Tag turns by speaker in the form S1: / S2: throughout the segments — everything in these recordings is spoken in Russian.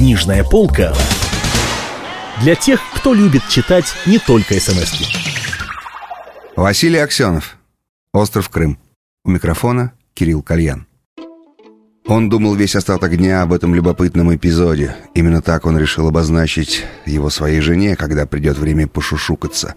S1: Книжная полка для тех, кто любит читать не только смс -ки.
S2: Василий Аксенов. Остров Крым. У микрофона Кирилл Кальян. Он думал весь остаток дня об этом любопытном эпизоде. Именно так он решил обозначить его своей жене, когда придет время пошушукаться.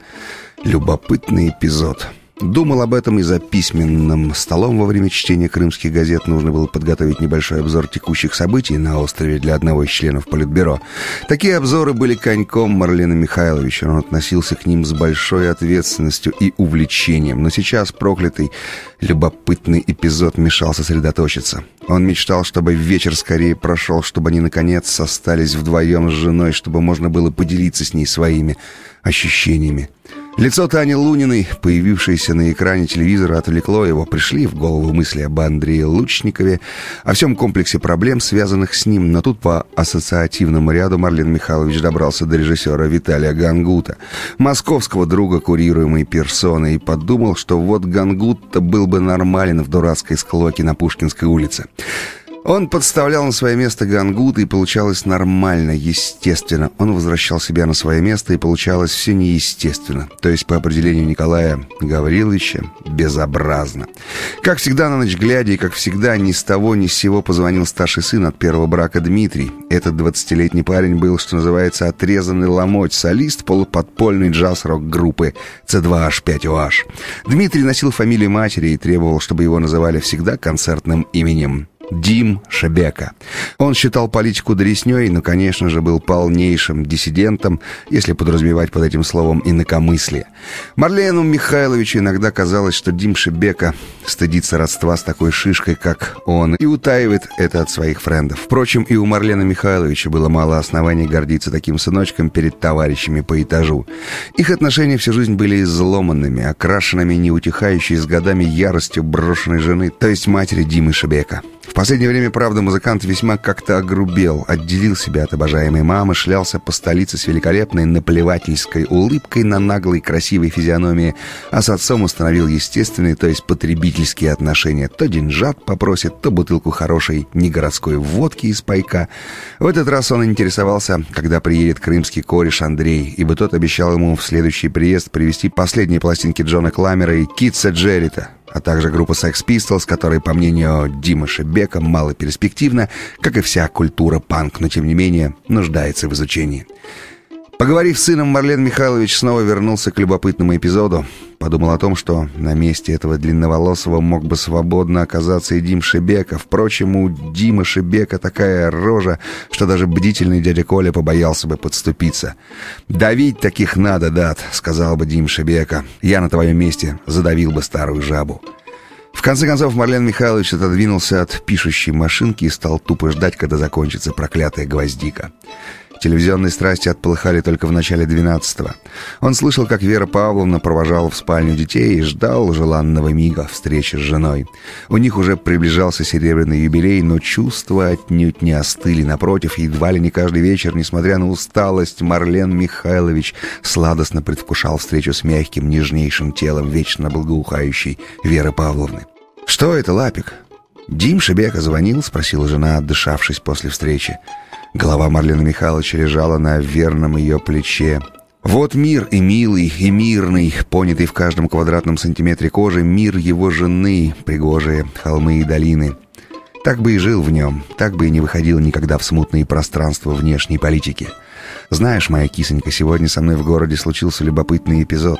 S2: Любопытный эпизод. Думал об этом и за письменным столом во время чтения крымских газет нужно было подготовить небольшой обзор текущих событий на острове для одного из членов Политбюро. Такие обзоры были коньком Марлена Михайловича. Он относился к ним с большой ответственностью и увлечением. Но сейчас проклятый, любопытный эпизод мешал сосредоточиться. Он мечтал, чтобы вечер скорее прошел, чтобы они, наконец, остались вдвоем с женой, чтобы можно было поделиться с ней своими ощущениями. Лицо Тани Луниной, появившееся на экране телевизора, отвлекло его. Пришли в голову мысли об Андрее Лучникове, о всем комплексе проблем, связанных с ним. Но тут по ассоциативному ряду Марлен Михайлович добрался до режиссера Виталия Гангута, московского друга курируемой персоны, и подумал, что вот Гангут-то был бы нормален в дурацкой склоке на Пушкинской улице. Он подставлял на свое место Гангут, и получалось нормально, естественно. Он возвращал себя на свое место, и получалось все неестественно. То есть, по определению Николая Гавриловича, безобразно. Как всегда, на ночь глядя, и как всегда, ни с того ни с сего позвонил старший сын от первого брака Дмитрий. Этот 20-летний парень был, что называется, отрезанный ломоть, солист полуподпольной джаз-рок-группы C2H5OH. Дмитрий носил фамилию матери и требовал, чтобы его называли всегда концертным именем. Дим Шебека. Он считал политику дресней, но, конечно же, был полнейшим диссидентом, если подразумевать под этим словом инакомыслие. Марлену Михайловичу иногда казалось, что Дим Шебека стыдится родства с такой шишкой, как он, и утаивает это от своих френдов. Впрочем, и у Марлена Михайловича было мало оснований гордиться таким сыночком перед товарищами по этажу. Их отношения всю жизнь были изломанными, окрашенными неутихающей с годами яростью брошенной жены, то есть матери Димы Шебека. В последнее время, правда, музыкант весьма как-то огрубел, отделил себя от обожаемой мамы, шлялся по столице с великолепной наплевательской улыбкой на наглой красивой физиономии, а с отцом установил естественные, то есть потребительские отношения. То деньжат попросит, то бутылку хорошей негородской водки из пайка. В этот раз он интересовался, когда приедет крымский кореш Андрей, ибо тот обещал ему в следующий приезд привезти последние пластинки Джона Кламера и Китса Джеррита а также группа Sex Pistols, которая, по мнению Димы Шебека, мало перспективна, как и вся культура панк, но тем не менее нуждается в изучении. Поговорив с сыном, Марлен Михайлович снова вернулся к любопытному эпизоду. Подумал о том, что на месте этого длинноволосого мог бы свободно оказаться и Дим Шебека. Впрочем, у Димы Шебека такая рожа, что даже бдительный дядя Коля побоялся бы подступиться. «Давить таких надо, дат», — сказал бы Дим Шебека. «Я на твоем месте задавил бы старую жабу». В конце концов, Марлен Михайлович отодвинулся от пишущей машинки и стал тупо ждать, когда закончится проклятая гвоздика. Телевизионные страсти отполыхали только в начале 12-го. Он слышал, как Вера Павловна провожала в спальню детей и ждал желанного мига встречи с женой. У них уже приближался серебряный юбилей, но чувства отнюдь не остыли. Напротив, едва ли не каждый вечер, несмотря на усталость, Марлен Михайлович сладостно предвкушал встречу с мягким, нежнейшим телом, вечно благоухающей Веры Павловны. «Что это, Лапик?» «Дим Шебека звонил?» — спросила жена, отдышавшись после встречи. Голова Марлена Михайловича лежала на верном ее плече. Вот мир и милый, и мирный, понятый в каждом квадратном сантиметре кожи, мир его жены, пригожие холмы и долины. Так бы и жил в нем, так бы и не выходил никогда в смутные пространства внешней политики. «Знаешь, моя кисонька, сегодня со мной в городе случился любопытный эпизод».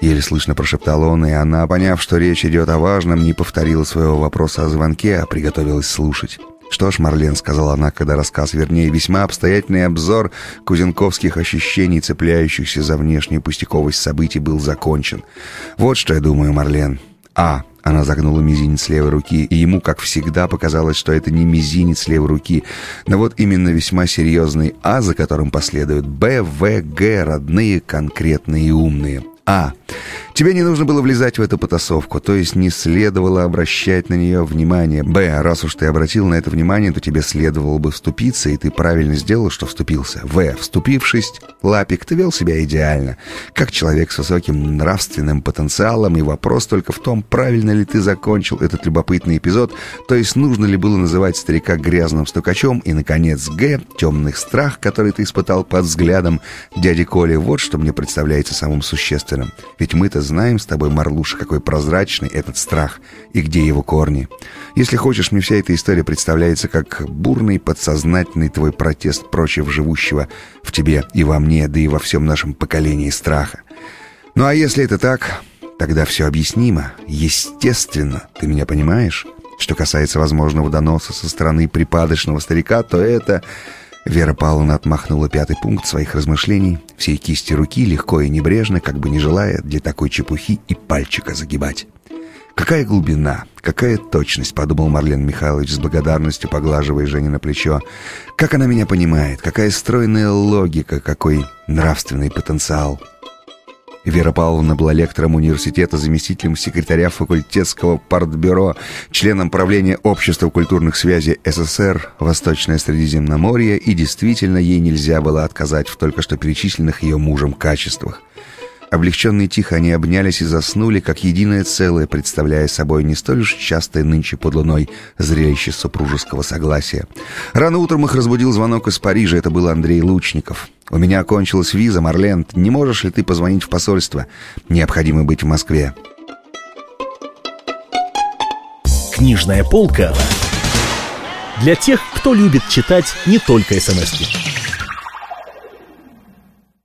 S2: Еле слышно прошептал он, и она, поняв, что речь идет о важном, не повторила своего вопроса о звонке, а приготовилась слушать. «Что ж, Марлен», — сказала она, когда рассказ, вернее, весьма обстоятельный обзор кузенковских ощущений, цепляющихся за внешнюю пустяковость событий, был закончен. «Вот что я думаю, Марлен. А. Она загнула мизинец левой руки, и ему, как всегда, показалось, что это не мизинец левой руки, но вот именно весьма серьезный «А», за которым последуют «Б», «В», «Г», родные, конкретные и умные. А. Тебе не нужно было влезать в эту потасовку, то есть не следовало обращать на нее внимание. Б. Раз уж ты обратил на это внимание, то тебе следовало бы вступиться, и ты правильно сделал, что вступился. В. Вступившись, Лапик, ты вел себя идеально, как человек с высоким нравственным потенциалом, и вопрос только в том, правильно ли ты закончил этот любопытный эпизод, то есть нужно ли было называть старика грязным стукачом, и, наконец, Г. Темный страх, который ты испытал под взглядом дяди Коли, вот что мне представляется самым существенным. Ведь мы-то знаем с тобой, Марлуша, какой прозрачный этот страх и где его корни. Если хочешь, мне вся эта история представляется как бурный подсознательный твой протест против живущего в тебе и во мне, да и во всем нашем поколении страха. Ну а если это так, тогда все объяснимо, естественно, ты меня понимаешь? Что касается возможного доноса со стороны припадочного старика, то это Вера Павловна отмахнула пятый пункт своих размышлений, всей кисти руки, легко и небрежно, как бы не желая для такой чепухи и пальчика загибать. «Какая глубина, какая точность», — подумал Марлен Михайлович с благодарностью, поглаживая Жене на плечо. «Как она меня понимает, какая стройная логика, какой нравственный потенциал». Вера Павловна была лектором университета, заместителем секретаря факультетского партбюро, членом правления Общества культурных связей СССР Восточное Средиземноморье, и действительно ей нельзя было отказать в только что перечисленных ее мужем качествах. Облегченные тихо они обнялись и заснули, как единое целое, представляя собой не столь уж частое нынче под луной зрелище супружеского согласия. Рано утром их разбудил звонок из Парижа, это был Андрей Лучников. «У меня окончилась виза, Марлен. Не можешь ли ты позвонить в посольство? Необходимо быть в Москве».
S1: Книжная полка для тех, кто любит читать не только смс -ки.